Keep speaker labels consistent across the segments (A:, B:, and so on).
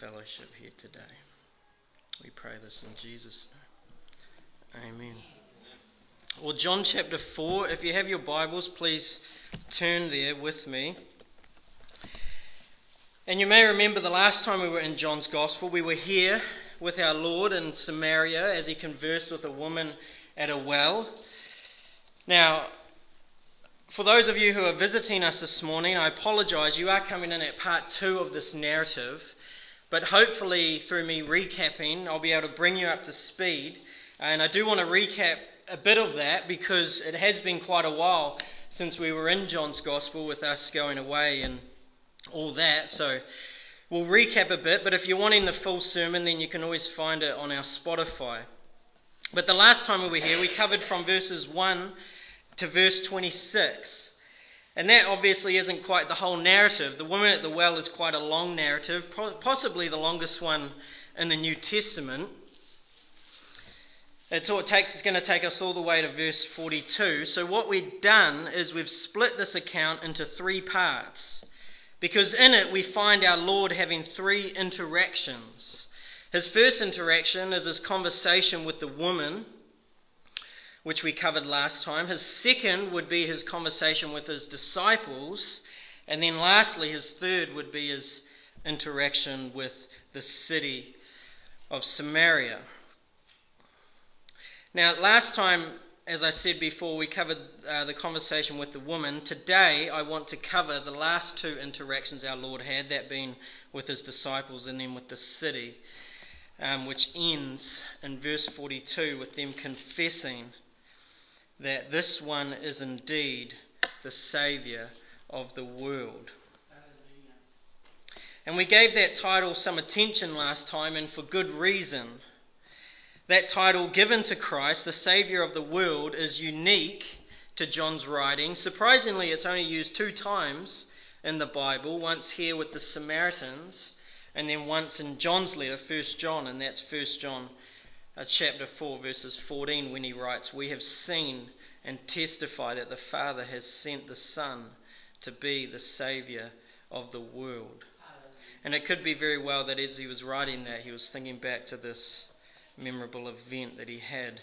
A: fellowship here today. We pray this in Jesus' name. Amen. Well, John chapter 4, if you have your Bibles, please turn there with me. And you may remember the last time we were in John's Gospel, we were here with our Lord in Samaria as he conversed with a woman at a well. Now, for those of you who are visiting us this morning, I apologize. You are coming in at part two of this narrative. But hopefully, through me recapping, I'll be able to bring you up to speed. And I do want to recap a bit of that because it has been quite a while since we were in John's Gospel with us going away and all that. So we'll recap a bit. But if you're wanting the full sermon, then you can always find it on our Spotify. But the last time we were here, we covered from verses 1 to verse 26. And that obviously isn't quite the whole narrative. The woman at the well is quite a long narrative, possibly the longest one in the New Testament. It's all it takes. It's going to take us all the way to verse 42. So what we've done is we've split this account into three parts, because in it we find our Lord having three interactions. His first interaction is his conversation with the woman which we covered last time. His second would be his conversation with his disciples. And then lastly, his third would be his interaction with the city of Samaria. Now, last time, as I said before, we covered uh, the conversation with the woman. Today, I want to cover the last two interactions our Lord had, that being with his disciples and then with the city, um, which ends in verse 42 with them confessing that this one is indeed the Saviour of the world. And we gave that title some attention last time, and for good reason. That title given to Christ, the Saviour of the world, is unique to John's writing. Surprisingly, it's only used two times in the Bible once here with the Samaritans, and then once in John's letter, 1 John, and that's 1 John chapter 4, verses 14, when he writes, We have seen and testify that the Father has sent the Son to be the Saviour of the world. And it could be very well that as he was writing that, he was thinking back to this memorable event that he had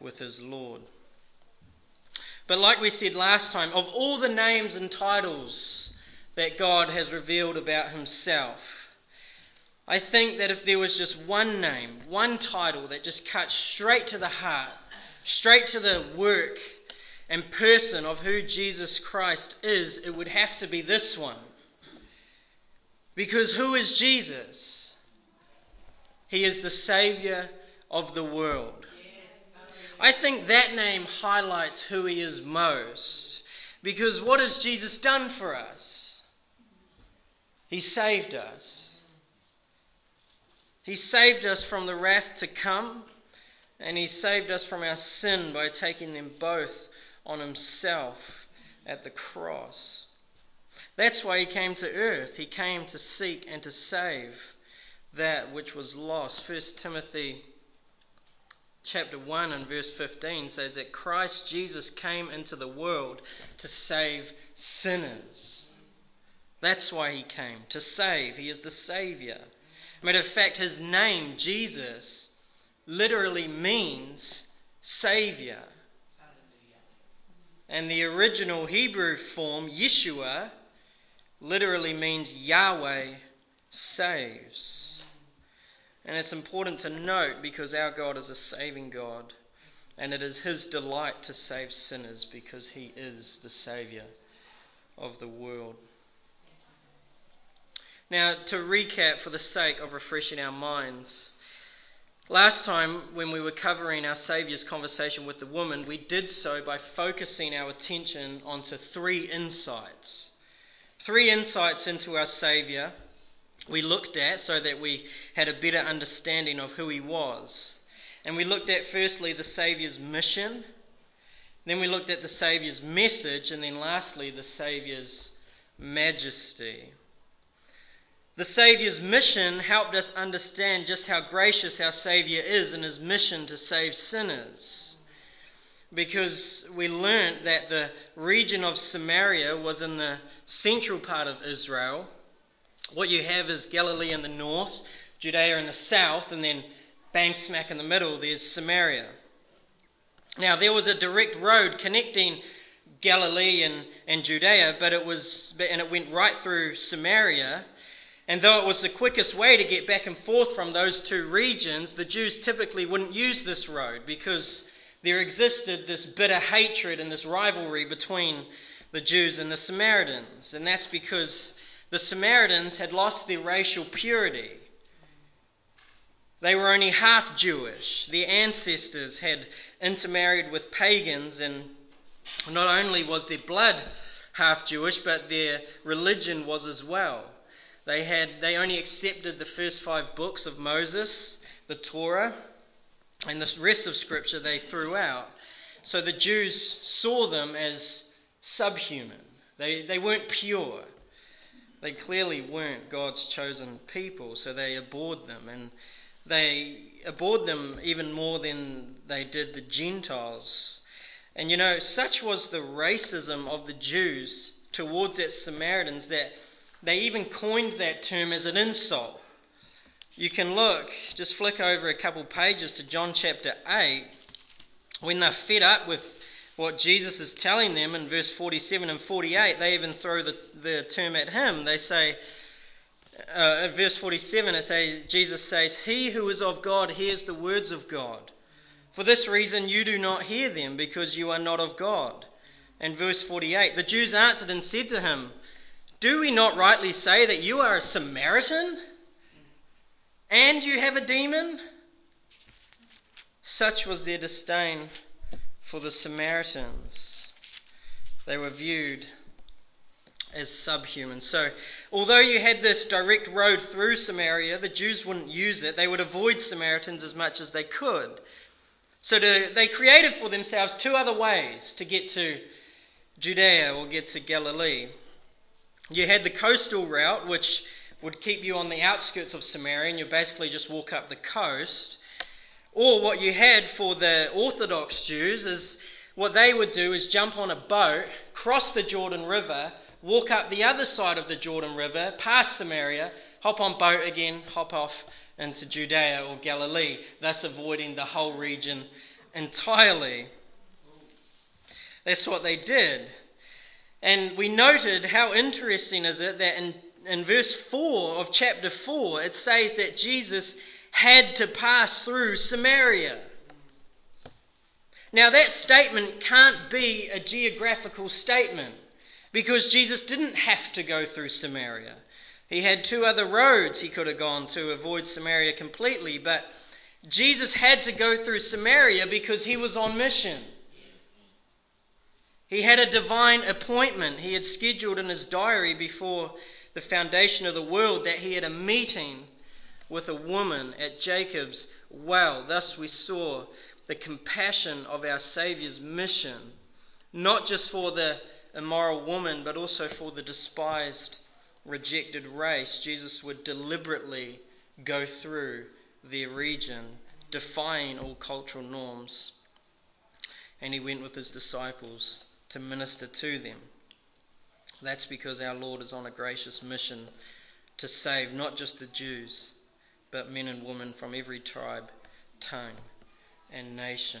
A: with his Lord. But like we said last time, of all the names and titles that God has revealed about himself, I think that if there was just one name, one title that just cut straight to the heart, straight to the work and person of who Jesus Christ is, it would have to be this one. Because who is Jesus? He is the Saviour of the world. I think that name highlights who he is most. Because what has Jesus done for us? He saved us. He saved us from the wrath to come, and He saved us from our sin by taking them both on Himself at the cross. That's why He came to earth. He came to seek and to save that which was lost. 1 Timothy chapter 1 and verse 15 says that Christ Jesus came into the world to save sinners. That's why he came, to save. He is the Saviour. Matter of fact, his name, Jesus, literally means Savior. And the original Hebrew form, Yeshua, literally means Yahweh saves. And it's important to note because our God is a saving God. And it is his delight to save sinners because he is the Saviour of the world. Now, to recap for the sake of refreshing our minds, last time when we were covering our Saviour's conversation with the woman, we did so by focusing our attention onto three insights. Three insights into our Saviour we looked at so that we had a better understanding of who he was. And we looked at firstly the Saviour's mission, then we looked at the Saviour's message, and then lastly the Saviour's majesty. The Saviour's mission helped us understand just how gracious our Saviour is in his mission to save sinners. Because we learnt that the region of Samaria was in the central part of Israel, what you have is Galilee in the north, Judea in the south, and then bang smack in the middle, there's Samaria. Now, there was a direct road connecting Galilee and, and Judea, but it was and it went right through Samaria. And though it was the quickest way to get back and forth from those two regions, the Jews typically wouldn't use this road because there existed this bitter hatred and this rivalry between the Jews and the Samaritans. And that's because the Samaritans had lost their racial purity. They were only half Jewish. Their ancestors had intermarried with pagans, and not only was their blood half Jewish, but their religion was as well. They, had, they only accepted the first five books of Moses, the Torah, and the rest of Scripture they threw out. So the Jews saw them as subhuman. They, they weren't pure. They clearly weren't God's chosen people, so they abhorred them. And they abhorred them even more than they did the Gentiles. And you know, such was the racism of the Jews towards the Samaritans that they even coined that term as an insult. You can look, just flick over a couple pages to John chapter 8, when they're fed up with what Jesus is telling them in verse 47 and 48, they even throw the, the term at him. They say, uh, verse 47, it says, Jesus says, He who is of God hears the words of God. For this reason you do not hear them, because you are not of God. And verse 48, the Jews answered and said to him, Do we not rightly say that you are a Samaritan? And you have a demon? Such was their disdain for the Samaritans. They were viewed as subhuman. So, although you had this direct road through Samaria, the Jews wouldn't use it. They would avoid Samaritans as much as they could. So, to, they created for themselves two other ways to get to Judea or get to Galilee. You had the coastal route, which would keep you on the outskirts of Samaria, and you basically just walk up the coast. Or what you had for the Orthodox Jews is what they would do is jump on a boat, cross the Jordan River, walk up the other side of the Jordan River, past Samaria, hop on boat again, hop off into Judea or Galilee, thus avoiding the whole region entirely. That's what they did. And we noted how interesting is it that in, in verse 4 of chapter 4 it says that Jesus had to pass through Samaria. Now, that statement can't be a geographical statement. Because Jesus didn't have to go through Samaria. He had two other roads he could have gone to avoid Samaria completely, but Jesus had to go through Samaria because he was on mission. He had a divine appointment. He had scheduled in his diary before the foundation of the world that he had a meeting with a woman at Jacob's well. Thus, we saw the compassion of our Saviour's mission, not just for the immoral woman, but also for the despised, rejected race, Jesus would deliberately go through their region, defying all cultural norms. And he went with his disciples to minister to them. That's because our Lord is on a gracious mission to save not just the Jews, but men and women from every tribe, tongue, and nation.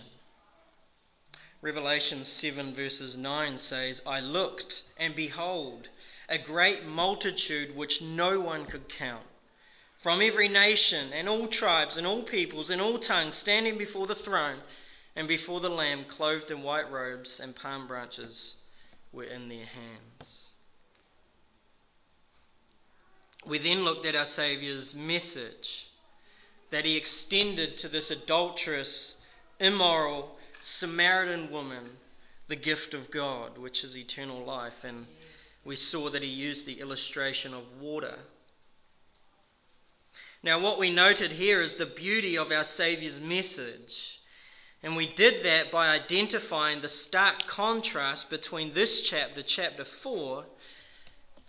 A: Revelation 7, verses 9 says, I looked, and behold, a great multitude which no one could count, from every nation, and all tribes, and all peoples, and all tongues, standing before the throne and before the Lamb, clothed in white robes, and palm branches were in their hands. We then looked at our Saviour's message that he extended to this adulterous, immoral, Samaritan woman the gift of God, which is eternal life. And we saw that he used the illustration of water. Now, what we noted here is the beauty of our Saviour's message. And we did that by identifying the stark contrast between this chapter, chapter 4,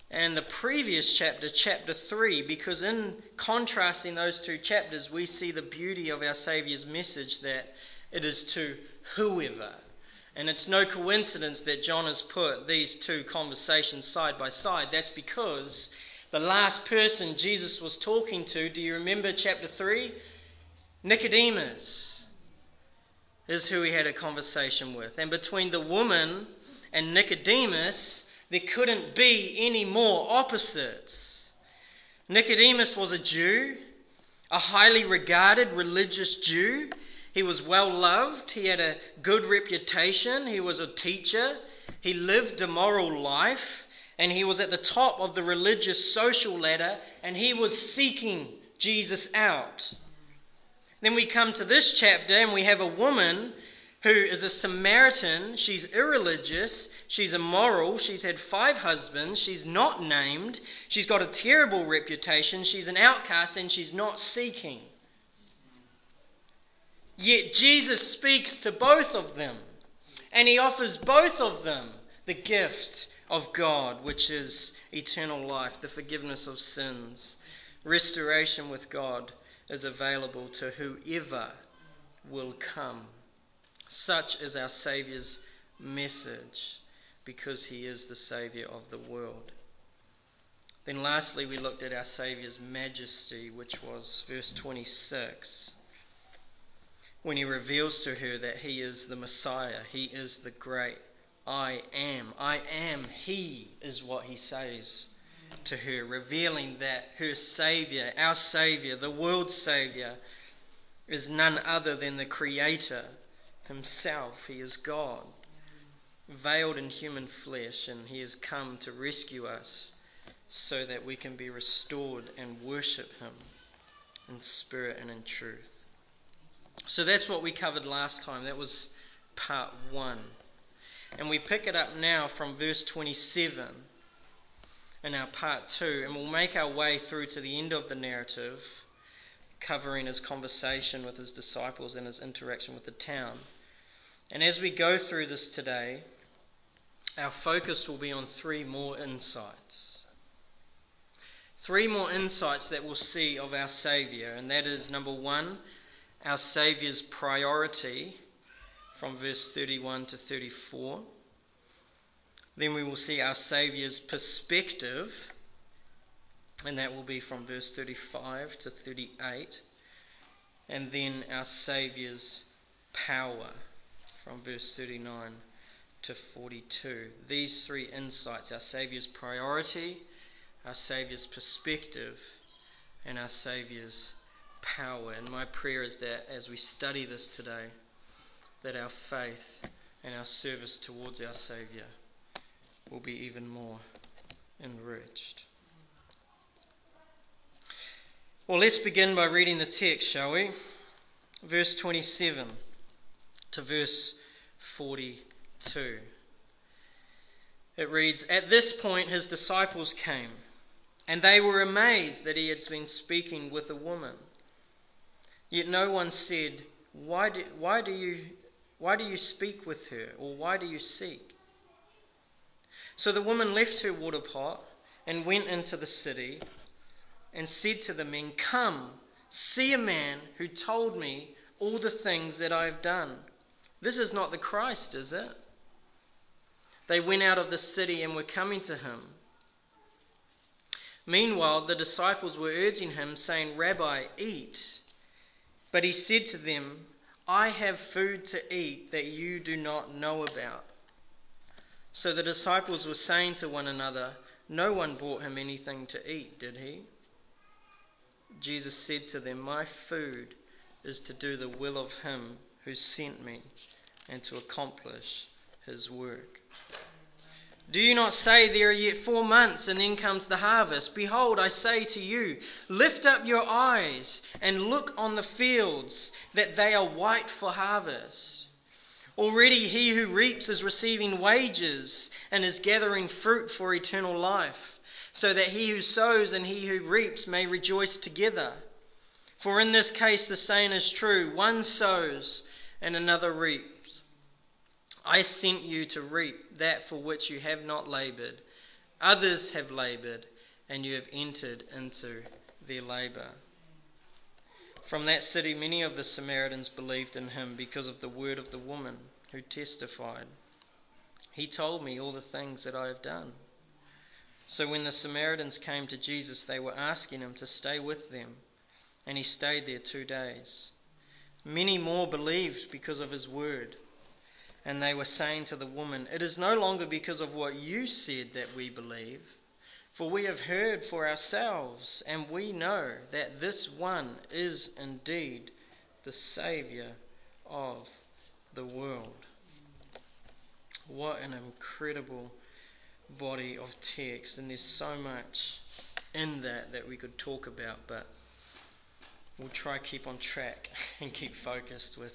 A: and the previous chapter, chapter 3, because in contrasting those two chapters, we see the beauty of our Saviour's message that it is to whoever. And it's no coincidence that John has put these two conversations side by side. That's because the last person Jesus was talking to, do you remember chapter 3? Nicodemus is who he had a conversation with. And between the woman and Nicodemus, there couldn't be any more opposites. Nicodemus was a Jew, a highly regarded religious Jew. He was well loved, he had a good reputation, he was a teacher, he lived a moral life, and he was at the top of the religious social ladder, and he was seeking Jesus out. Then we come to this chapter and we have a woman who is a Samaritan. She's irreligious. She's immoral. She's had five husbands. She's not named. She's got a terrible reputation. She's an outcast and she's not seeking. Yet Jesus speaks to both of them and he offers both of them the gift of God, which is eternal life, the forgiveness of sins, restoration with God is available to whoever will come. Such is our Saviour's message because he is the Saviour of the world. Then, lastly, we looked at our Saviour's majesty, which was verse 26, when he reveals to her that he is the Messiah, he is the great I am. I am he, is what he says to her, revealing that her Saviour, our Saviour, the world's Saviour, is none other than the Creator Himself. He is God, veiled in human flesh, and He has come to rescue us so that we can be restored and worship Him in spirit and in truth. So that's what we covered last time. That was part one. And we pick it up now from verse 27 in our part two, and we'll make our way through to the end of the narrative, covering his conversation with his disciples and his interaction with the town. And as we go through this today, our focus will be on three more insights. Three more insights that we'll see of our Saviour, and that is number one, our Saviour's priority from verse 31 to 34. Then we will see our Saviour's perspective, and that will be from verse 35 to 38. And then our Saviour's power from verse 39 to 42. These three insights our Saviour's priority, our Saviour's perspective, and our Saviour's power. And my prayer is that as we study this today, that our faith and our service towards our Saviour will be even more enriched. Well, let's begin by reading the text, shall we? Verse 27 to verse 42. It reads At this point, his disciples came, and they were amazed that he had been speaking with a woman. Yet no one said, Why do, why do, you, why do you speak with her, or why do you seek? So the woman left her water pot and went into the city and said to the men, Come, see a man who told me all the things that I have done. This is not the Christ, is it? They went out of the city and were coming to him. Meanwhile, the disciples were urging him, saying, Rabbi, eat. But he said to them, I have food to eat that you do not know about. So the disciples were saying to one another, No one brought him anything to eat, did he? Jesus said to them, My food is to do the will of him who sent me and to accomplish his work. Do you not say, There are yet four months, and then comes the harvest? Behold, I say to you, lift up your eyes and look on the fields, that they are white for harvest. Already he who reaps is receiving wages and is gathering fruit for eternal life, so that he who sows and he who reaps may rejoice together. For in this case the saying is true one sows and another reaps. I sent you to reap that for which you have not labored. Others have labored, and you have entered into their labor. From that city, many of the Samaritans believed in him because of the word of the woman who testified, He told me all the things that I have done. So when the Samaritans came to Jesus, they were asking him to stay with them, and he stayed there two days. Many more believed because of his word. And they were saying to the woman, It is no longer because of what you said that we believe, for we have heard for ourselves, and we know that this one is indeed the Saviour of the world. What an incredible body of text, and there's so much in that that we could talk about, but we'll try keep on track and keep focused with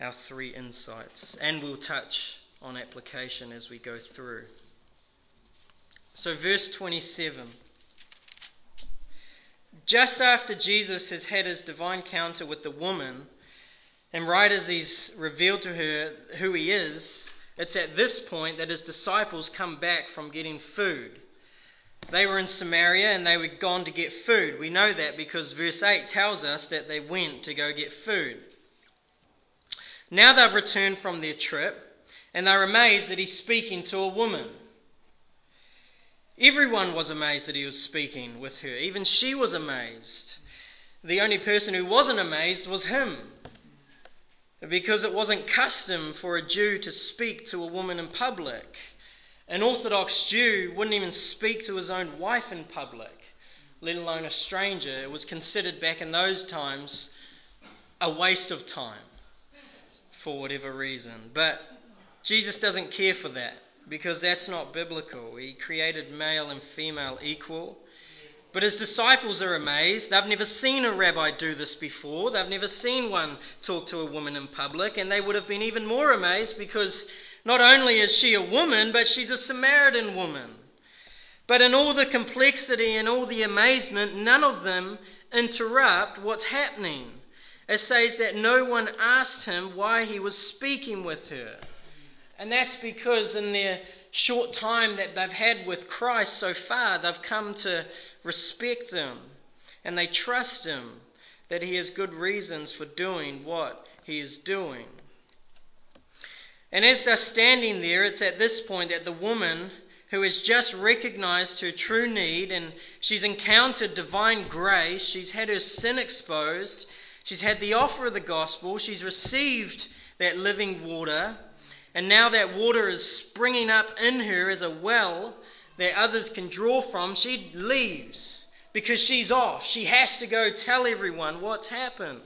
A: our three insights, and we'll touch on application as we go through. So, verse 27. Just after Jesus has had his divine encounter with the woman, and right as he's revealed to her who he is, it's at this point that his disciples come back from getting food. They were in Samaria and they were gone to get food. We know that because verse 8 tells us that they went to go get food. Now they've returned from their trip and they're amazed that he's speaking to a woman. Everyone was amazed that he was speaking with her. Even she was amazed. The only person who wasn't amazed was him because it wasn't custom for a Jew to speak to a woman in public. An Orthodox Jew wouldn't even speak to his own wife in public, let alone a stranger. It was considered back in those times a waste of time for whatever reason. But Jesus doesn't care for that because that's not biblical. He created male and female equal. But his disciples are amazed. They've never seen a rabbi do this before. They've never seen one talk to a woman in public. And they would have been even more amazed because not only is she a woman, but she's a Samaritan woman. But in all the complexity and all the amazement, none of them interrupt what's happening. It says that no one asked him why he was speaking with her. And that's because in their short time that they've had with Christ so far, they've come to respect him. And they trust him that he has good reasons for doing what he is doing. And as they're standing there, it's at this point that the woman who has just recognized her true need and she's encountered divine grace, she's had her sin exposed, she's had the offer of the gospel, she's received that living water, and now that water is springing up in her as a well that others can draw from, she leaves because she's off. She has to go tell everyone what's happened.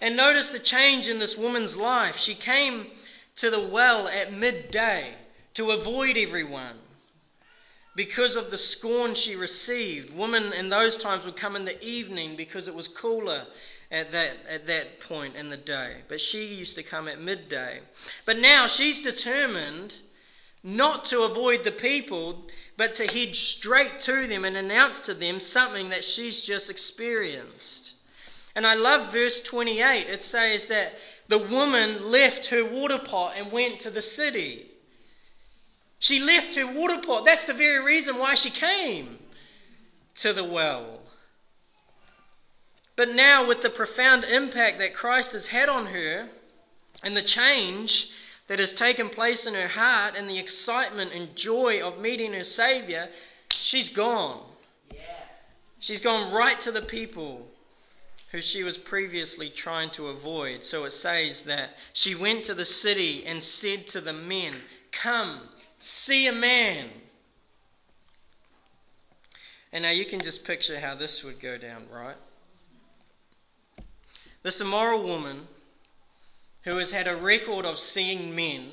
A: And notice the change in this woman's life. She came to the well at midday to avoid everyone because of the scorn she received. Women in those times would come in the evening because it was cooler at that, at that point in the day. But she used to come at midday. But now she's determined not to avoid the people, but to head straight to them and announce to them something that she's just experienced. And I love verse 28. It says that the woman left her water pot and went to the city. She left her water pot. That's the very reason why she came to the well. But now, with the profound impact that Christ has had on her and the change that has taken place in her heart and the excitement and joy of meeting her Saviour, she's gone. Yeah. She's gone right to the people who she was previously trying to avoid. So it says that she went to the city and said to the men, Come, see a man. And now you can just picture how this would go down, right? This immoral woman who has had a record of seeing men,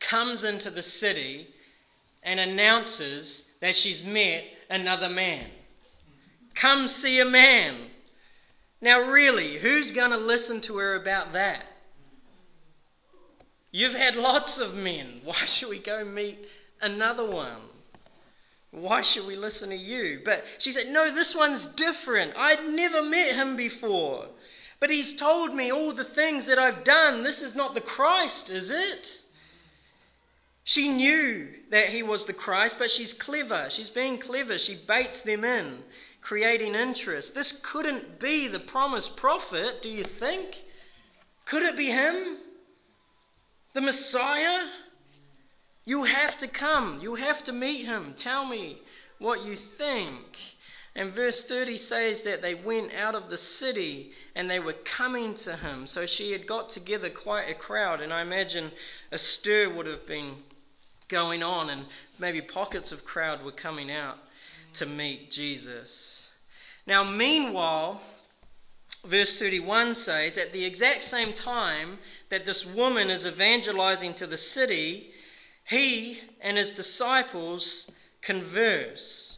A: comes into the city and announces that she's met another man. Come see a man. Now, really, who's going to listen to her about that? You've had lots of men. Why should we go meet another one? Why should we listen to you? But she said, No, this one's different. I'd never met him before. But he's told me all the things that I've done. This is not the Christ, is it? She knew that he was the Christ, but she's clever. She's being clever. She baits them in, creating interest. This couldn't be the promised prophet, do you think? Could it be him? The Messiah? You have to come. You have to meet him. Tell me what you think. And verse 30 says that they went out of the city and they were coming to him. So she had got together quite a crowd, and I imagine a stir would have been going on, and maybe pockets of crowd were coming out to meet Jesus. Now, meanwhile, verse 31 says, at the exact same time that this woman is evangelizing to the city, he and his disciples converse.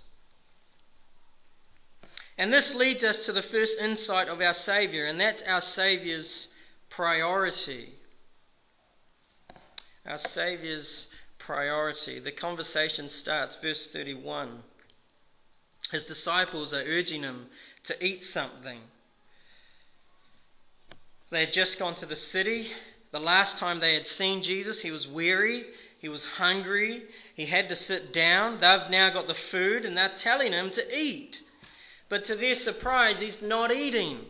A: And this leads us to the first insight of our Saviour, and that's our Saviour's priority. Our Saviour's priority. The conversation starts, verse 31. His disciples are urging him to eat something. They had just gone to the city. The last time they had seen Jesus, he was weary, he was hungry, he had to sit down. They've now got the food, and they're telling him to eat. But to their surprise, he's not eating.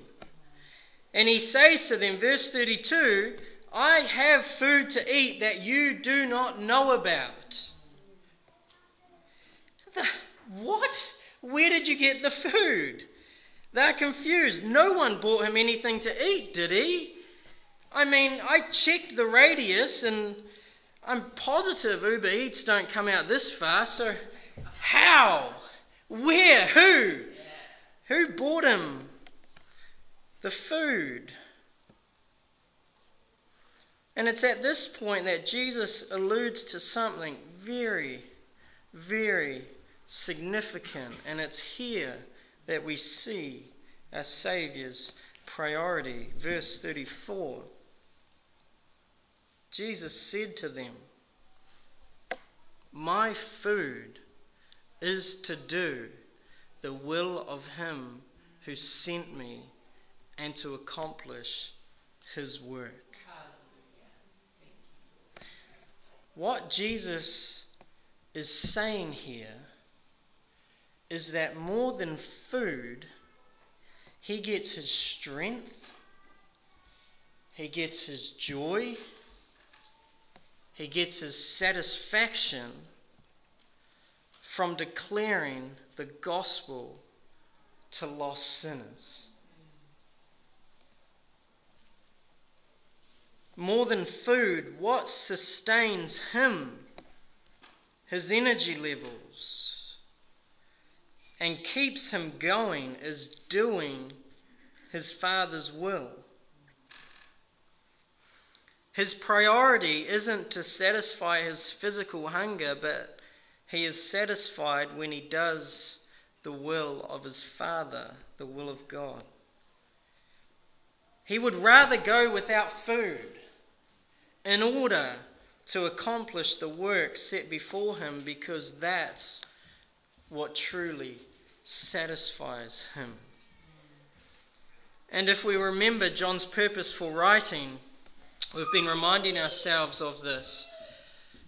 A: And he says to them, verse 32, I have food to eat that you do not know about. The, what? Where did you get the food? They're confused. No one bought him anything to eat, did he? I mean, I checked the radius and I'm positive Uber Eats don't come out this far, so how? Where? Who? Who bought him the food? And it's at this point that Jesus alludes to something very, very significant. And it's here that we see our Saviour's priority. Verse 34 Jesus said to them, My food is to do the will of Him who sent me and to accomplish His work. What Jesus is saying here is that more than food, he gets his strength, he gets his joy, he gets his satisfaction from declaring the gospel to lost sinners. More than food, what sustains him, his energy levels, and keeps him going is doing his Father's will. His priority isn't to satisfy his physical hunger, but he is satisfied when he does the will of his Father, the will of God. He would rather go without food in order to accomplish the work set before him because that's what truly satisfies him. And if we remember John's purpose for writing, we've been reminding ourselves of this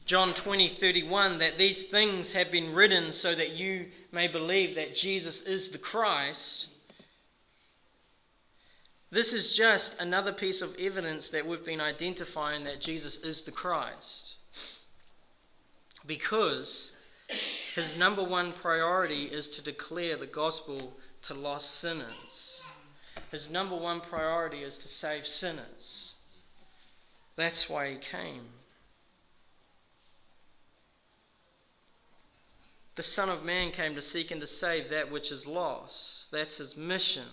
A: John 20, 31, that these things have been written so that you may believe that Jesus is the Christ. This is just another piece of evidence that we've been identifying that Jesus is the Christ. Because his number one priority is to declare the gospel to lost sinners. His number one priority is to save sinners. That's why he came. The Son of Man came to seek and to save that which is lost. That's his mission.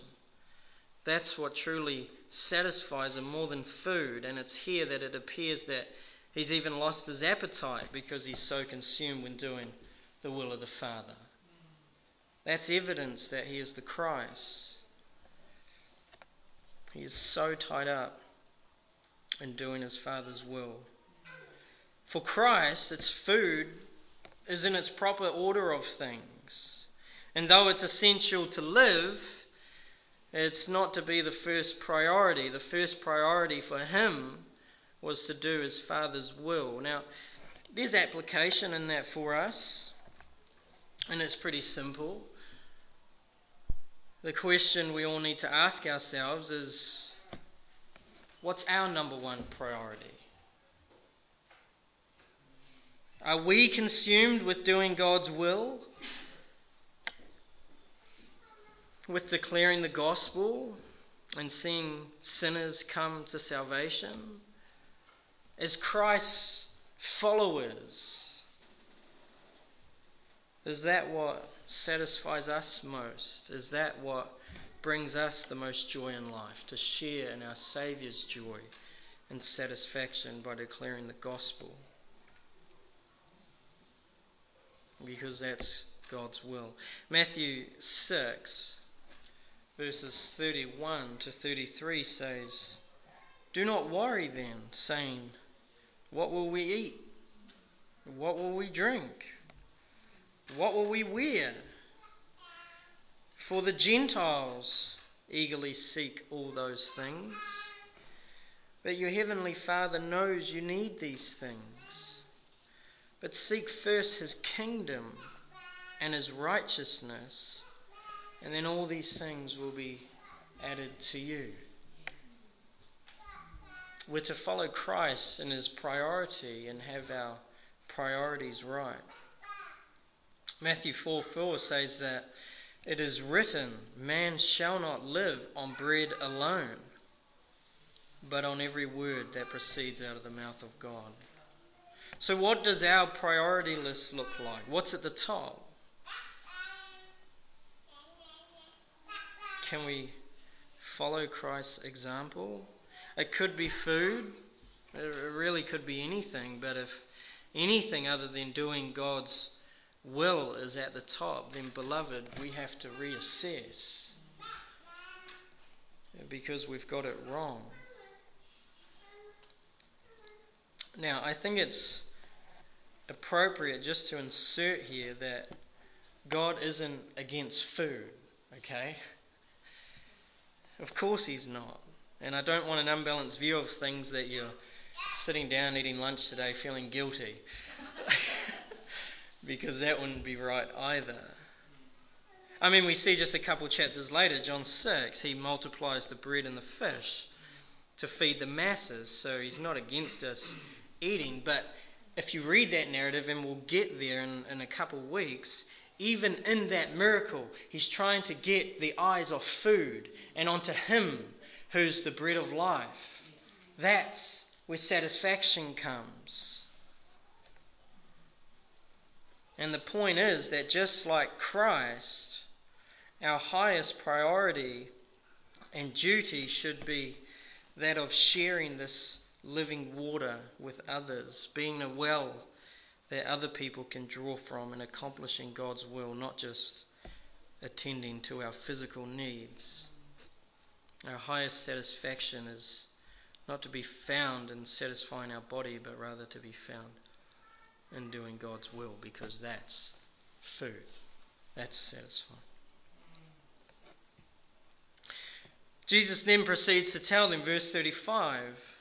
A: That's what truly satisfies him more than food. And it's here that it appears that he's even lost his appetite because he's so consumed when doing the will of the Father. That's evidence that he is the Christ. He is so tied up in doing his Father's will. For Christ, it's food is in its proper order of things. And though it's essential to live, it's not to be the first priority. The first priority for him was to do his Father's will. Now, there's application in that for us, and it's pretty simple. The question we all need to ask ourselves is what's our number one priority? Are we consumed with doing God's will? With declaring the gospel and seeing sinners come to salvation? As Christ's followers, is that what satisfies us most? Is that what brings us the most joy in life? To share in our Saviour's joy and satisfaction by declaring the gospel? Because that's God's will. Matthew 6, verses 31 to 33 says, Do not worry then, saying, What will we eat? What will we drink? What will we wear? For the Gentiles eagerly seek all those things. But your heavenly Father knows you need these things. But seek first his kingdom and his righteousness, and then all these things will be added to you. We're to follow Christ in his priority and have our priorities right. Matthew 4 4 says that it is written, Man shall not live on bread alone, but on every word that proceeds out of the mouth of God. So, what does our priority list look like? What's at the top? Can we follow Christ's example? It could be food, it really could be anything, but if anything other than doing God's will is at the top, then, beloved, we have to reassess because we've got it wrong. Now, I think it's appropriate just to insert here that God isn't against food, okay? Of course He's not. And I don't want an unbalanced view of things that you're sitting down eating lunch today feeling guilty. because that wouldn't be right either. I mean, we see just a couple chapters later, John 6, he multiplies the bread and the fish to feed the masses. So he's not against us eating. But if you read that narrative, and we'll get there in, in a couple of weeks, even in that miracle, he's trying to get the eyes off food and onto him who's the bread of life. That's where satisfaction comes. And the point is that just like Christ, our highest priority and duty should be that of sharing this living water with others, being a well that other people can draw from and accomplishing God's will, not just attending to our physical needs. Our highest satisfaction is not to be found in satisfying our body, but rather to be found in doing God's will, because that's food. That's satisfying. Jesus then proceeds to tell them, verse 35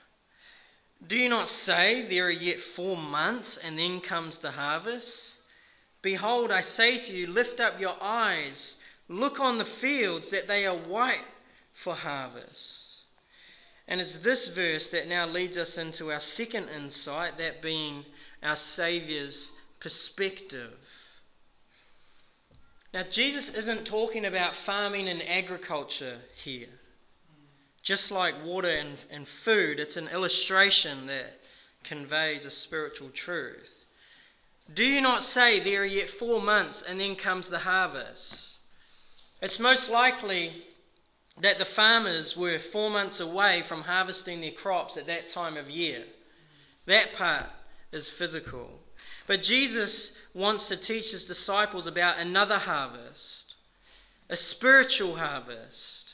A: do you not say, There are yet four months, and then comes the harvest? Behold, I say to you, lift up your eyes, look on the fields, that they are white for harvest. And it's this verse that now leads us into our second insight, that being our Saviour's perspective. Now, Jesus isn't talking about farming and agriculture here. Just like water and, and food, it's an illustration that conveys a spiritual truth. Do you not say there are yet four months and then comes the harvest? It's most likely that the farmers were four months away from harvesting their crops at that time of year. That part is physical. But Jesus wants to teach his disciples about another harvest, a spiritual harvest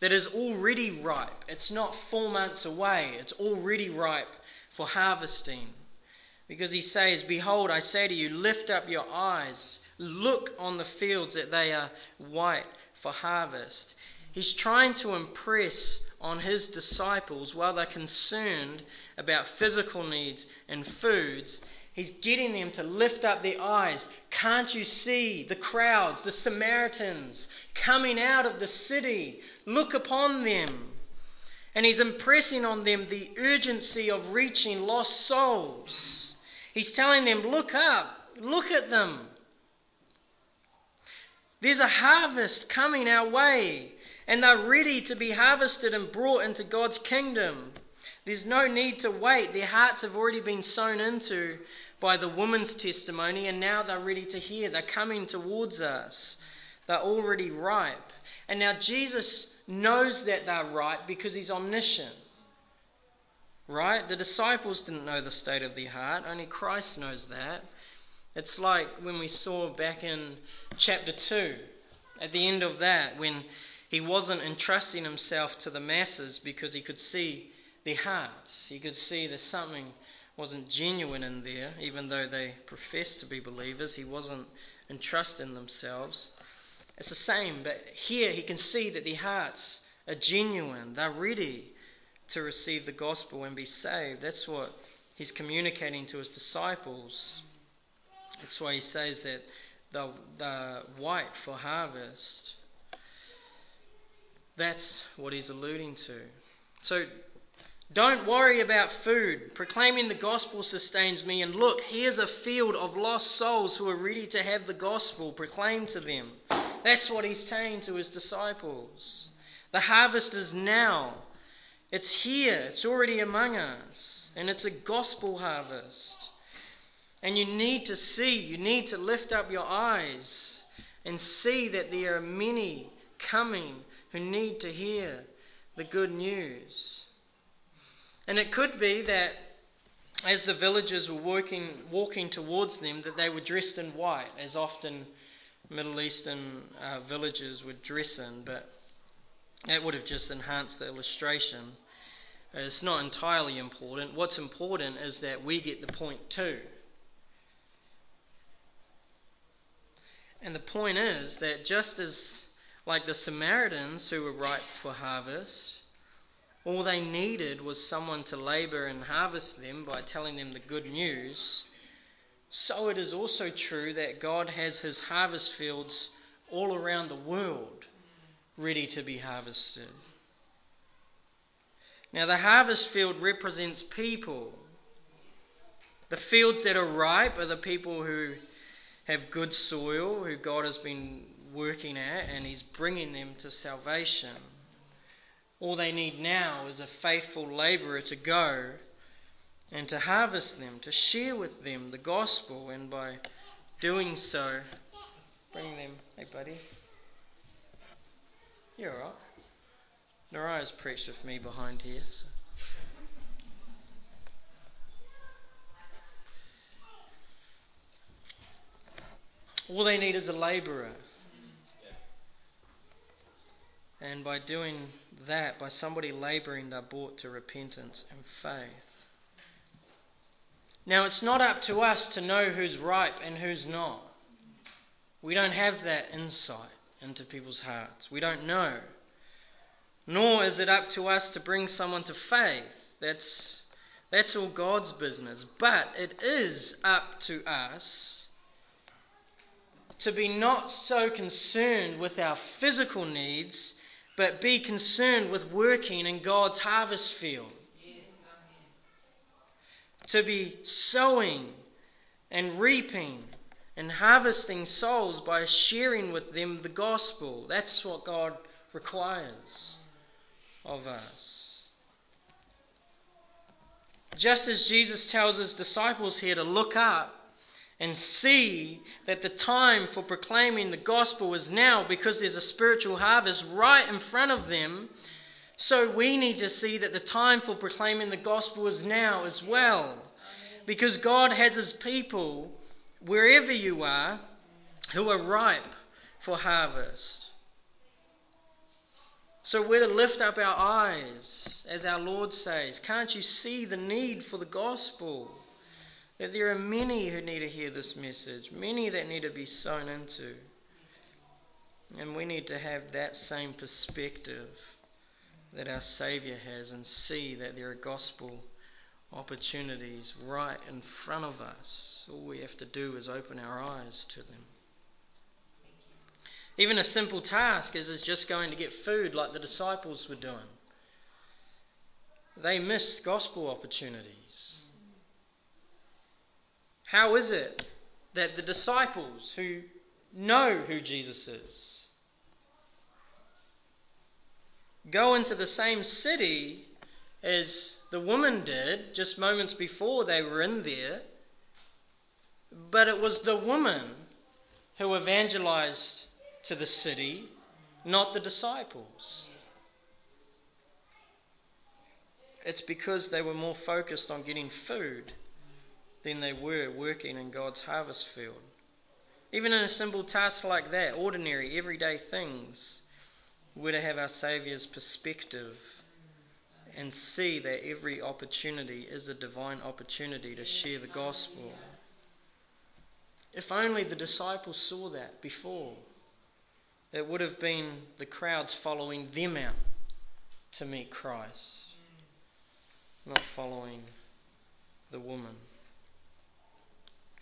A: that is already ripe. It's not four months away, it's already ripe for harvesting. Because he says, Behold, I say to you, lift up your eyes, look on the fields that they are white for harvest. He's trying to impress on his disciples while they're concerned about physical needs and foods He's getting them to lift up their eyes. Can't you see the crowds, the Samaritans, coming out of the city? Look upon them. And he's impressing on them the urgency of reaching lost souls. He's telling them, Look up, look at them. There's a harvest coming our way, and they're ready to be harvested and brought into God's kingdom. There's no need to wait. Their hearts have already been sown into by the woman's testimony, and now they're ready to hear. They're coming towards us. They're already ripe. And now Jesus knows that they're ripe because he's omniscient. Right? The disciples didn't know the state of their heart, only Christ knows that. It's like when we saw back in chapter 2, at the end of that, when he wasn't entrusting himself to the masses because he could see their hearts. He could see that something wasn't genuine in there, even though they professed to be believers. He wasn't entrusting themselves. It's the same, but here he can see that their hearts are genuine. They're ready to receive the gospel and be saved. That's what he's communicating to his disciples. That's why he says that the the white for harvest. That's what he's alluding to. So don't worry about food. Proclaiming the gospel sustains me. And look, here's a field of lost souls who are ready to have the gospel proclaimed to them. That's what he's saying to his disciples. The harvest is now. It's here. It's already among us. And it's a gospel harvest. And you need to see, you need to lift up your eyes and see that there are many coming who need to hear the good news. And it could be that as the villagers were working, walking towards them, that they were dressed in white, as often Middle Eastern uh, villages would dress in, but that would have just enhanced the illustration. It's not entirely important. What's important is that we get the point too. And the point is that just as like the Samaritans who were ripe for harvest, all they needed was someone to labor and harvest them by telling them the good news. So it is also true that God has his harvest fields all around the world ready to be harvested. Now, the harvest field represents people. The fields that are ripe are the people who have good soil, who God has been working at, and He's bringing them to salvation. All they need now is a faithful labourer to go and to harvest them, to share with them the gospel, and by doing so, bring them. Hey, buddy. You're alright. Naraya's preached with me behind here. So. All they need is a labourer. And by doing that, by somebody labouring, they're brought to repentance and faith. Now, it's not up to us to know who's ripe and who's not. We don't have that insight into people's hearts. We don't know. Nor is it up to us to bring someone to faith. That's, that's all God's business. But it is up to us to be not so concerned with our physical needs but be concerned with working in God's harvest field. to be sowing and reaping and harvesting souls by sharing with them the gospel. That's what God requires of us. Just as Jesus tells his disciples here to look up and see that the time for proclaiming the gospel is now because there's a spiritual harvest right in front of them. So we need to see that the time for proclaiming the gospel is now as well. Because God has His people, wherever you are, who are ripe for harvest. So we're to lift up our eyes, as our Lord says. Can't you see the need for the gospel? That there are many who need to hear this message, many that need to be sown into. And we need to have that same perspective that our Saviour has and see that there are gospel opportunities right in front of us. All we have to do is open our eyes to them. Even a simple task is, is just going to get food like the disciples were doing. They missed gospel opportunities. How is it that the disciples who know who Jesus is go into the same city as the woman did just moments before they were in there? But it was the woman who evangelized to the city, not the disciples. It's because they were more focused on getting food than they were working in God's harvest field. Even in a simple task like that, ordinary, everyday things, we're to have our Saviour's perspective and see that every opportunity is a divine opportunity to share the gospel. If only the disciples saw that before, it would have been the crowds following them out to meet Christ, not following the woman.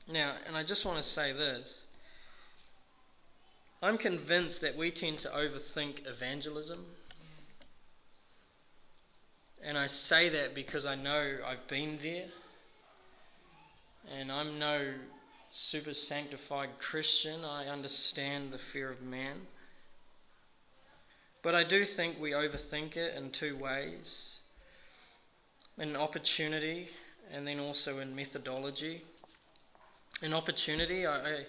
A: Now, and I just want to say this. I'm convinced that we tend to overthink evangelism. And I say that because I know I've been there. And I'm no super sanctified Christian. I understand the fear of man. But I do think we overthink it in two ways in opportunity and then also in methodology. In opportunity, I, I,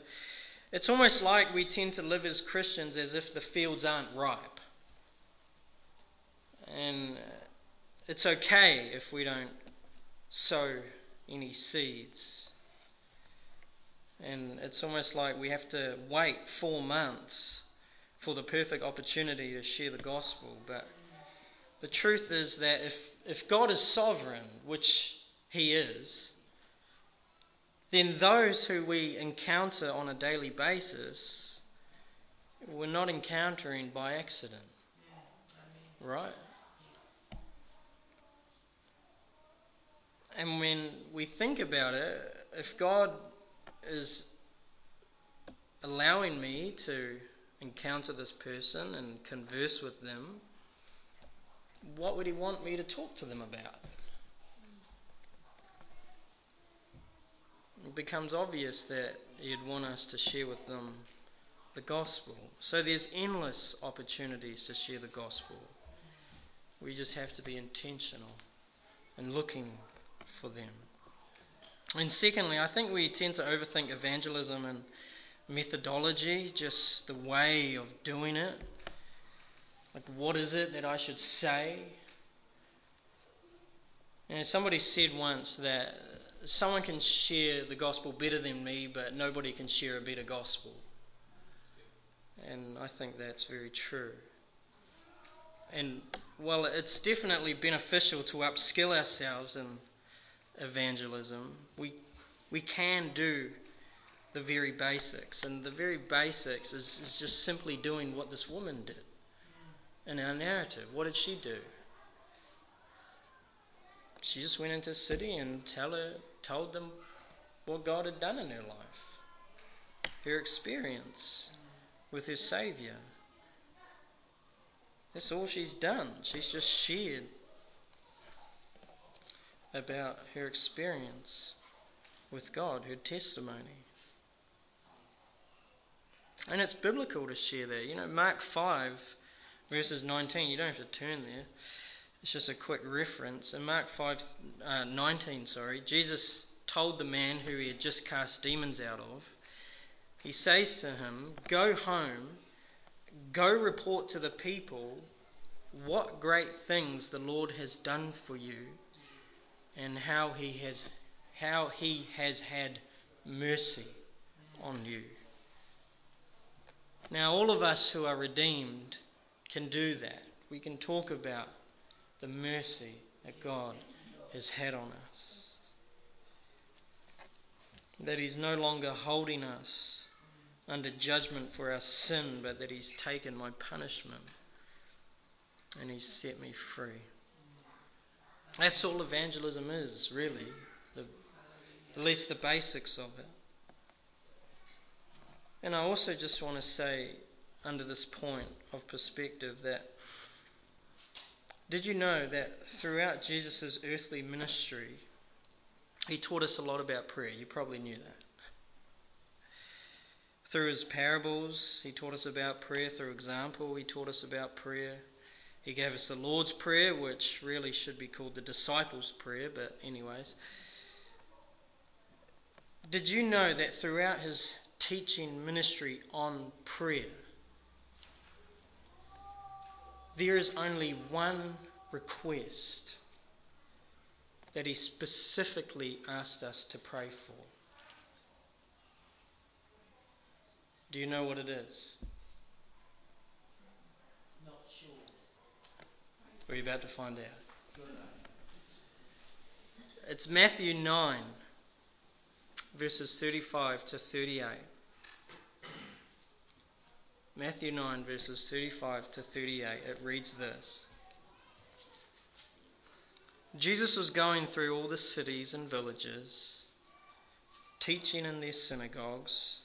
A: it's almost like we tend to live as Christians as if the fields aren't ripe. And uh, it's okay if we don't sow any seeds. And it's almost like we have to wait four months for the perfect opportunity to share the gospel. But the truth is that if, if God is sovereign, which He is, then those who we encounter on a daily basis, we're not encountering by accident. Right? And when we think about it, if God is allowing me to encounter this person and converse with them, what would He want me to talk to them about? It becomes obvious that He'd want us to share with them the gospel. So there's endless opportunities to share the gospel. We just have to be intentional and looking for them. And secondly, I think we tend to overthink evangelism and methodology, just the way of doing it. Like, what is it that I should say? And somebody said once that someone can share the gospel better than me, but nobody can share a better gospel. And I think that's very true. And while it's definitely beneficial to upskill ourselves in evangelism, we, we can do the very basics. And the very basics is, is just simply doing what this woman did in our narrative. What did she do? She just went into a city and tell her, told them what God had done in her life, her experience with her Saviour. That's all she's done. She's just shared about her experience with God, her testimony. And it's biblical to share that. You know, Mark 5, verses 19, you don't have to turn there. It's just a quick reference. In Mark 5, uh, 19, sorry, Jesus told the man who he had just cast demons out of, he says to him, Go home, go report to the people what great things the Lord has done for you and how he has how he has had mercy on you. Now, all of us who are redeemed can do that. We can talk about the mercy that God has had on us. That He's no longer holding us under judgment for our sin, but that He's taken my punishment and He's set me free. That's all evangelism is, really. The, at least the basics of it. And I also just want to say, under this point of perspective, that did you know that throughout Jesus' earthly ministry, he taught us a lot about prayer. You probably knew that. Through his parables, he taught us about prayer. Through example, he taught us about prayer. He gave us the Lord's Prayer, which really should be called the Disciples' Prayer, but, anyways. Did you know that throughout his teaching ministry on prayer, there is only one request that he specifically asked us to pray for. Do you know what it is?
B: Not sure.
A: We're about to find out. It's Matthew 9, verses 35 to 38. Matthew 9, verses 35 to 38. It reads this. Jesus was going through all the cities and villages, teaching in their synagogues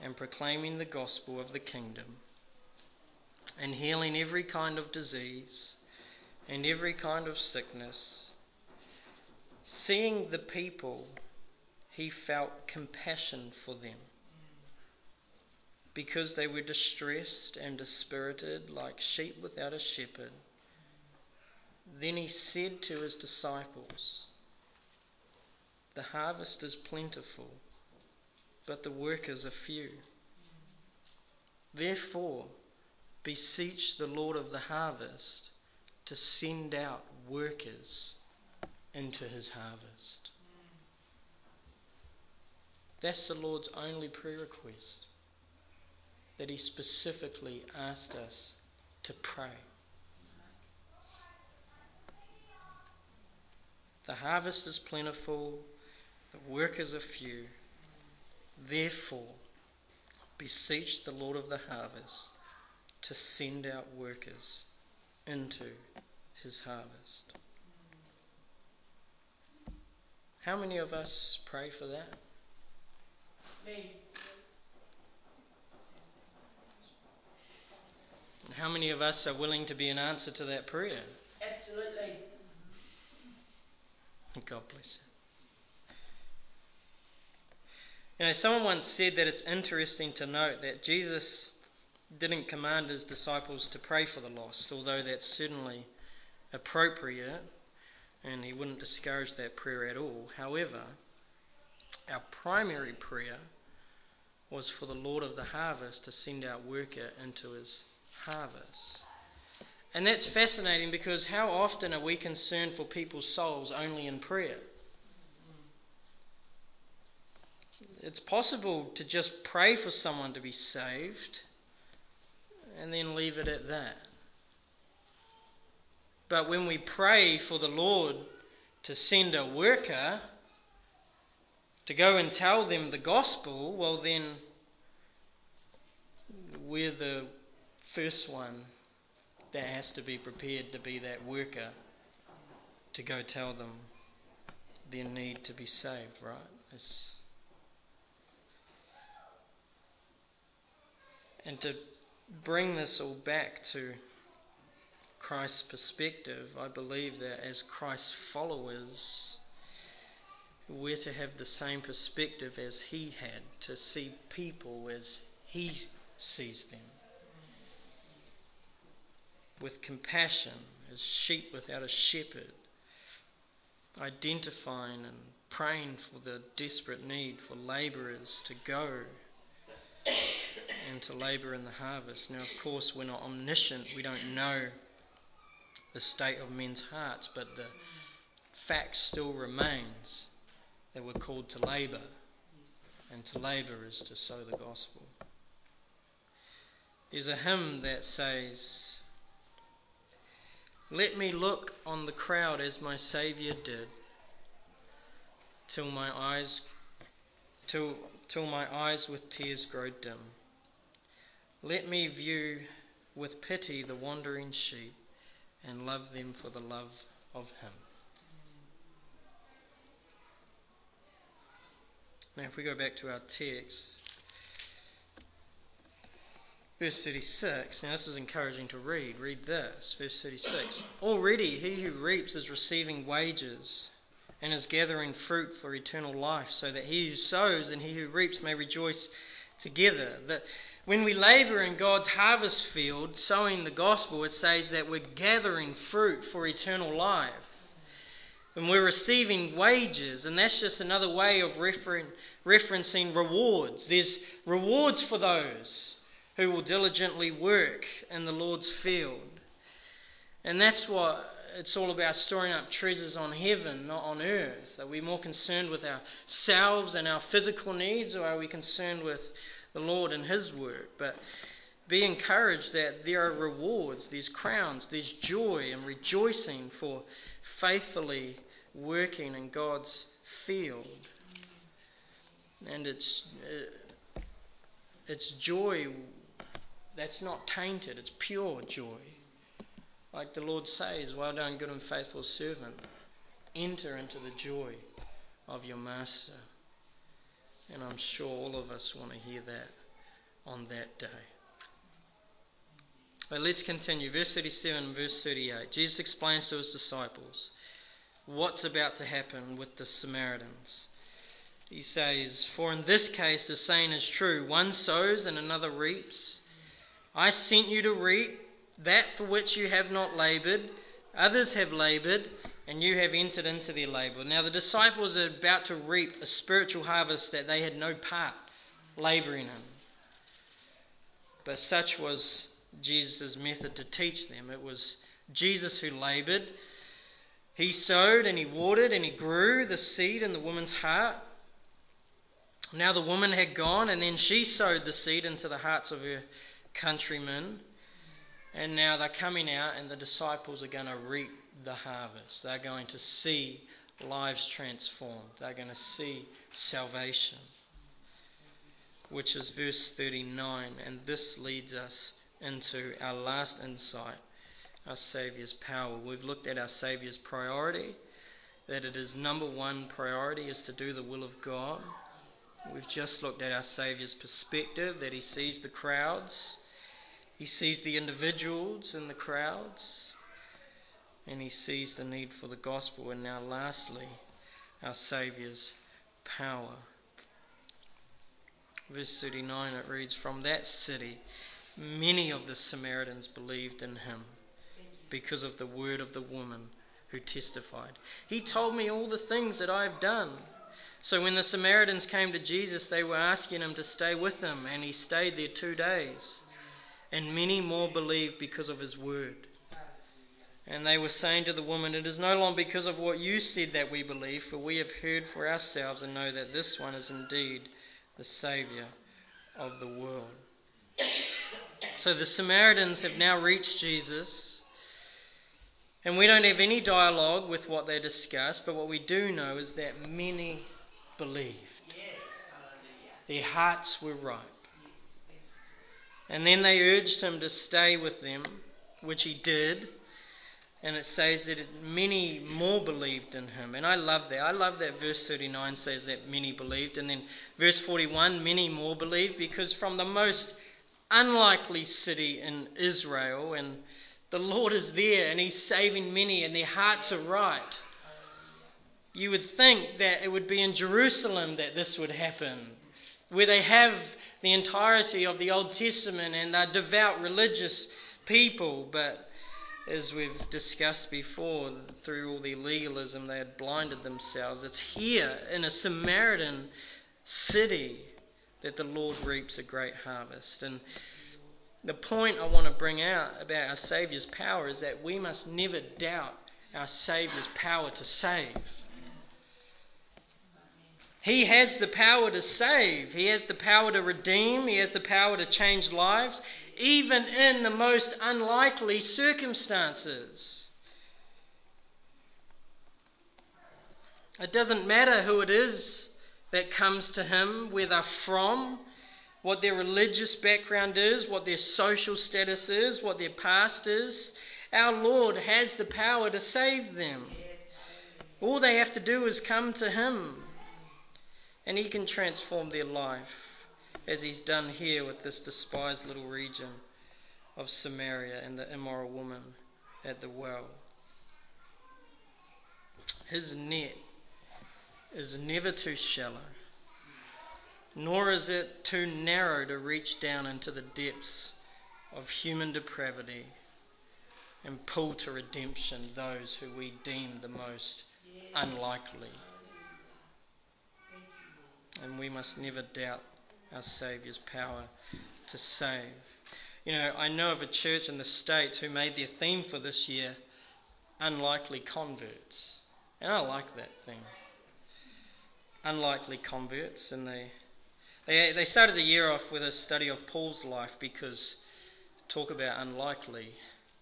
A: and proclaiming the gospel of the kingdom, and healing every kind of disease and every kind of sickness. Seeing the people, he felt compassion for them because they were distressed and dispirited like sheep without a shepherd. Then he said to his disciples, The harvest is plentiful, but the workers are few. Therefore, beseech the Lord of the harvest to send out workers into his harvest. That's the Lord's only prayer request that he specifically asked us to pray. The harvest is plentiful, the workers are few. Therefore, beseech the Lord of the harvest to send out workers into his harvest. How many of us pray for that?
B: Me.
A: How many of us are willing to be an answer to that prayer?
B: Absolutely.
A: God bless you. You know, someone once said that it's interesting to note that Jesus didn't command his disciples to pray for the lost, although that's certainly appropriate and he wouldn't discourage that prayer at all. However, our primary prayer was for the Lord of the harvest to send out worker into his harvest. And that's fascinating because how often are we concerned for people's souls only in prayer? It's possible to just pray for someone to be saved and then leave it at that. But when we pray for the Lord to send a worker to go and tell them the gospel, well, then we're the first one that has to be prepared to be that worker to go tell them their need to be saved, right? It's and to bring this all back to Christ's perspective, I believe that as Christ's followers, we're to have the same perspective as he had, to see people as he sees them with compassion as sheep without a shepherd, identifying and praying for the desperate need for labourers to go and to labour in the harvest. Now, of course, we're not omniscient, we don't know the state of men's hearts, but the fact still remains that we're called to labour, and to labour is to sow the gospel. There's a hymn that says, let me look on the crowd as my Saviour did, till my eyes till, till my eyes with tears grow dim. Let me view with pity the wandering sheep and love them for the love of Him. Now, if we go back to our text, Verse 36. Now, this is encouraging to read. Read this. Verse 36. Already he who reaps is receiving wages and is gathering fruit for eternal life, so that he who sows and he who reaps may rejoice together. That when we labor in God's harvest field, sowing the gospel, it says that we're gathering fruit for eternal life. And we're receiving wages, and that's just another way of refer- referencing rewards. There's rewards for those who will diligently work in the Lord's field. And that's what it's all about storing up treasures on heaven, not on earth. Are we more concerned with ourselves and our physical needs, or are we concerned with the Lord and His work? But be encouraged that there are rewards, there's crowns, there's joy and rejoicing for faithfully working in God's field. And it's, uh, it's joy that's not tainted, it's pure joy. Like the Lord says, Well done, good and faithful servant. Enter into the joy of your master. And I'm sure all of us want to hear that on that day. But let's continue. Verse 37 and verse 38. Jesus explains to his disciples what's about to happen with the Samaritans. He says, For in this case the saying is true one sows and another reaps. I sent you to reap that for which you have not laboured, others have laboured, and you have entered into their labour. Now, the disciples are about to reap a spiritual harvest that they had no part labouring in. But such was Jesus' method to teach them. It was Jesus who laboured. He sowed and he watered and he grew the seed in the woman's heart. Now the woman had gone, and then she sowed the seed into the hearts of her countrymen. And now they're coming out, and the disciples are going to reap the harvest. They're going to see lives transformed. They're going to see salvation, which is verse 39. And this leads us into our last insight our Saviour's power. We've looked at our Saviour's priority, that it is number one priority is to do the will of God. We've just looked at our Saviour's perspective, that He sees the crowds he sees the individuals in the crowds and he sees the need for the gospel. And now, lastly, our Saviour's power. Verse 39 it reads From that city, many of the Samaritans believed in him because of the word of the woman who testified. He told me all the things that I've done. So when the Samaritans came to Jesus, they were asking him to stay with them, and he stayed there two days and many more believed because of his word. And they were saying to the woman, It is no longer because of what you said that we believe, for we have heard for ourselves and know that this one is indeed the Saviour of the world. So the Samaritans have now reached Jesus. And we don't have any dialogue with what they discuss, but what we do know is that many believed. Their hearts were right. And then they urged him to stay with them, which he did. And it says that many more believed in him. And I love that. I love that verse 39 says that many believed. And then verse 41, many more believed, because from the most unlikely city in Israel, and the Lord is there and he's saving many, and their hearts are right. You would think that it would be in Jerusalem that this would happen, where they have the entirety of the Old Testament and they're devout religious people, but as we've discussed before, through all the legalism, they had blinded themselves. It's here in a Samaritan city that the Lord reaps a great harvest. And the point I want to bring out about our Saviour's power is that we must never doubt our Saviour's power to save. He has the power to save, He has the power to redeem, He has the power to change lives, even in the most unlikely circumstances. It doesn't matter who it is that comes to Him, where they're from, what their religious background is, what their social status is, what their past is. Our Lord has the power to save them. All they have to do is come to Him and He can transform their life as He's done here with this despised little region of Samaria and the immoral woman at the well. His net is never too shallow, nor is it too narrow to reach down into the depths of human depravity and pull to redemption those who we deem the most unlikely. And we must never doubt our Saviour's power to save. You know, I know of a church in the States who made their theme for this year unlikely converts. And I like that thing. Unlikely converts. And they, they, they started the year off with a study of Paul's life because talk about unlikely,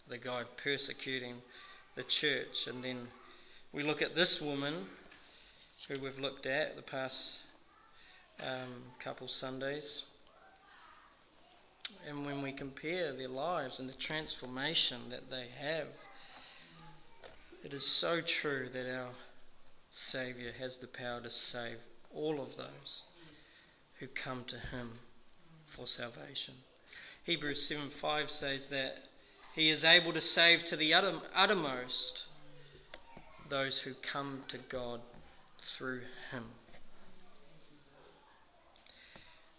A: the guy persecuting the church. And then we look at this woman who we've looked at the past um, couple Sundays. And when we compare their lives and the transformation that they have, it is so true that our Saviour has the power to save all of those who come to Him for salvation. Hebrews 7 5 says that He is able to save to the uttermost those who come to God through Him.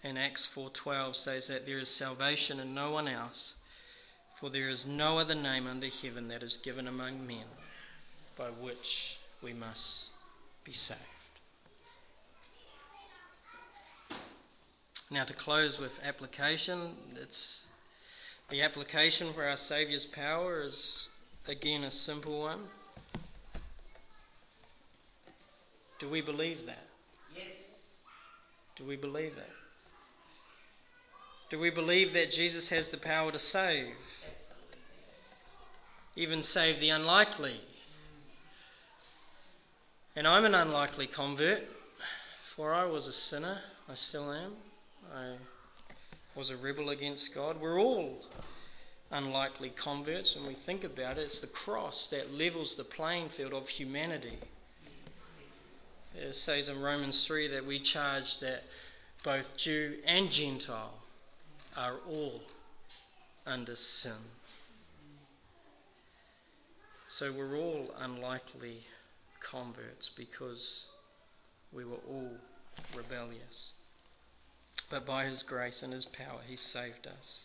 A: And Acts 4:12 says that there is salvation in no one else, for there is no other name under heaven that is given among men by which we must be saved. Now, to close with application, it's the application for our Saviour's power is again a simple one. Do we believe that?
B: Yes.
A: Do we believe that? Do we believe that Jesus has the power to save? Even save the unlikely? And I'm an unlikely convert, for I was a sinner. I still am. I was a rebel against God. We're all unlikely converts when we think about it. It's the cross that levels the playing field of humanity. It says in Romans 3 that we charge that both Jew and Gentile are all under sin. So we're all unlikely converts because we were all rebellious. But by His grace and His power, He saved us.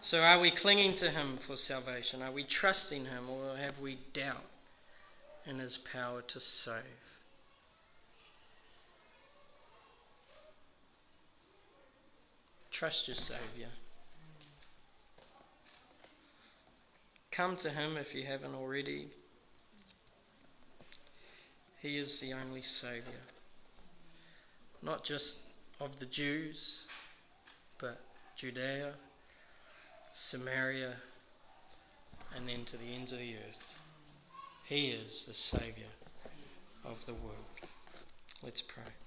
A: So are we clinging to Him for salvation? Are we trusting Him or have we doubt in His power to save? Trust your Saviour. Come to Him if you haven't already. He is the only Saviour. Not just of the Jews, but Judea, Samaria, and then to the ends of the earth. He is the Saviour of the world. Let's pray.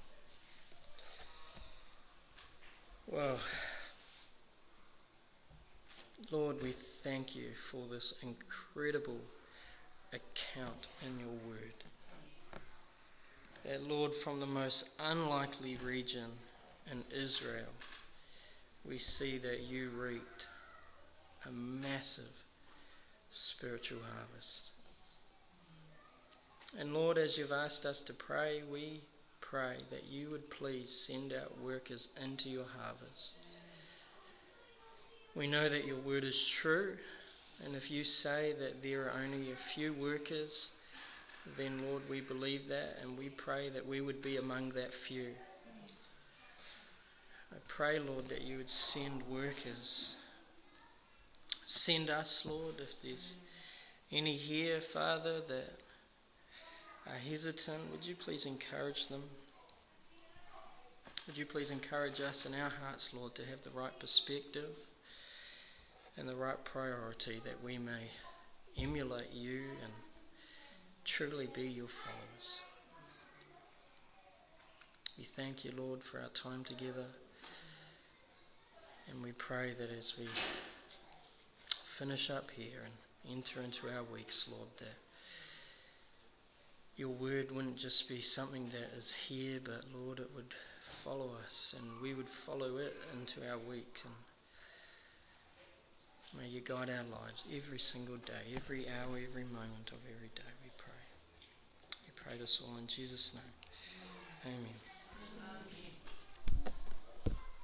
A: Well, Lord, we thank you for this incredible account in your word that, Lord, from the most unlikely region in Israel, we see that you reaped a massive spiritual harvest. And Lord, as you've asked us to pray, we pray that you would please send out workers into your harvest. We know that your word is true, and if you say that there are only a few workers, then Lord, we believe that and we pray that we would be among that few. I pray, Lord, that you would send workers. Send us, Lord, if there's any here, Father, that are hesitant, would you please encourage them? Would you please encourage us in our hearts, Lord, to have the right perspective and the right priority that we may emulate you and truly be your followers. We thank you, Lord, for our time together. And we pray that as we finish up here and enter into our weeks, Lord, that your word wouldn't just be something that is here, but Lord, it would follow us and we would follow it into our week. And may you guide our lives every single day, every hour, every moment of every day, we pray. We pray this all in Jesus' name. Amen.